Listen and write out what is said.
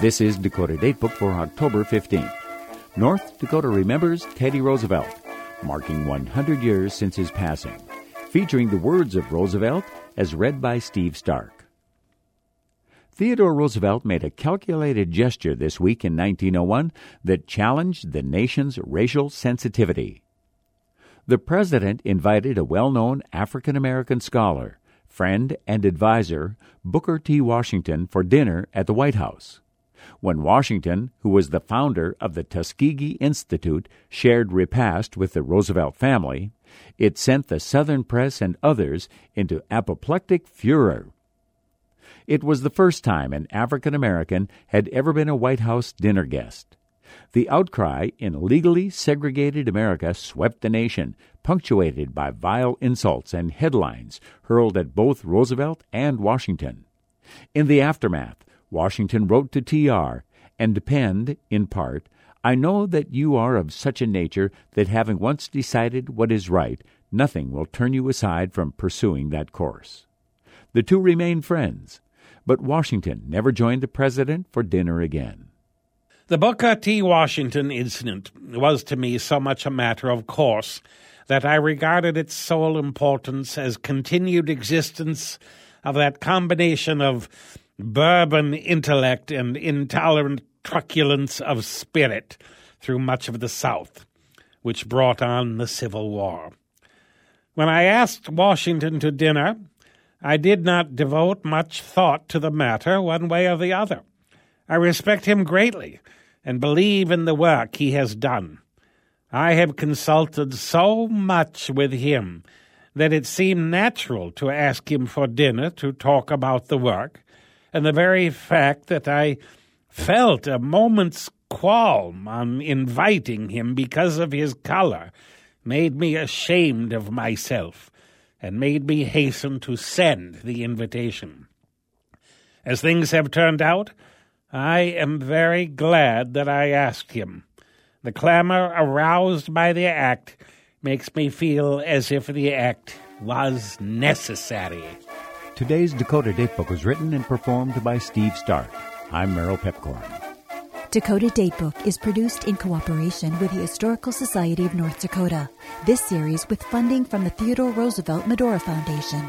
This is Dakota Datebook for October 15th. North Dakota remembers Teddy Roosevelt, marking 100 years since his passing, featuring the words of Roosevelt as read by Steve Stark. Theodore Roosevelt made a calculated gesture this week in 1901 that challenged the nation's racial sensitivity. The president invited a well known African American scholar, friend, and advisor, Booker T. Washington, for dinner at the White House. When Washington, who was the founder of the Tuskegee Institute, shared repast with the Roosevelt family, it sent the Southern press and others into apoplectic furor. It was the first time an African American had ever been a White House dinner guest. The outcry in legally segregated America swept the nation, punctuated by vile insults and headlines hurled at both Roosevelt and Washington. In the aftermath, Washington wrote to TR and depend, in part, I know that you are of such a nature that having once decided what is right, nothing will turn you aside from pursuing that course. The two remained friends, but Washington never joined the president for dinner again. The Booker T. Washington incident was to me so much a matter of course that I regarded its sole importance as continued existence of that combination of bourbon intellect and intolerant truculence of spirit through much of the South, which brought on the Civil War. When I asked Washington to dinner, I did not devote much thought to the matter one way or the other. I respect him greatly and believe in the work he has done. I have consulted so much with him that it seemed natural to ask him for dinner to talk about the work, and the very fact that I felt a moment's qualm on inviting him because of his color made me ashamed of myself and made me hasten to send the invitation. As things have turned out, I am very glad that I asked him. The clamor aroused by the act makes me feel as if the act was necessary. Today's Dakota Datebook was written and performed by Steve Stark. I'm Merrill Piepkorn. Dakota Datebook is produced in cooperation with the Historical Society of North Dakota. This series with funding from the Theodore Roosevelt Medora Foundation.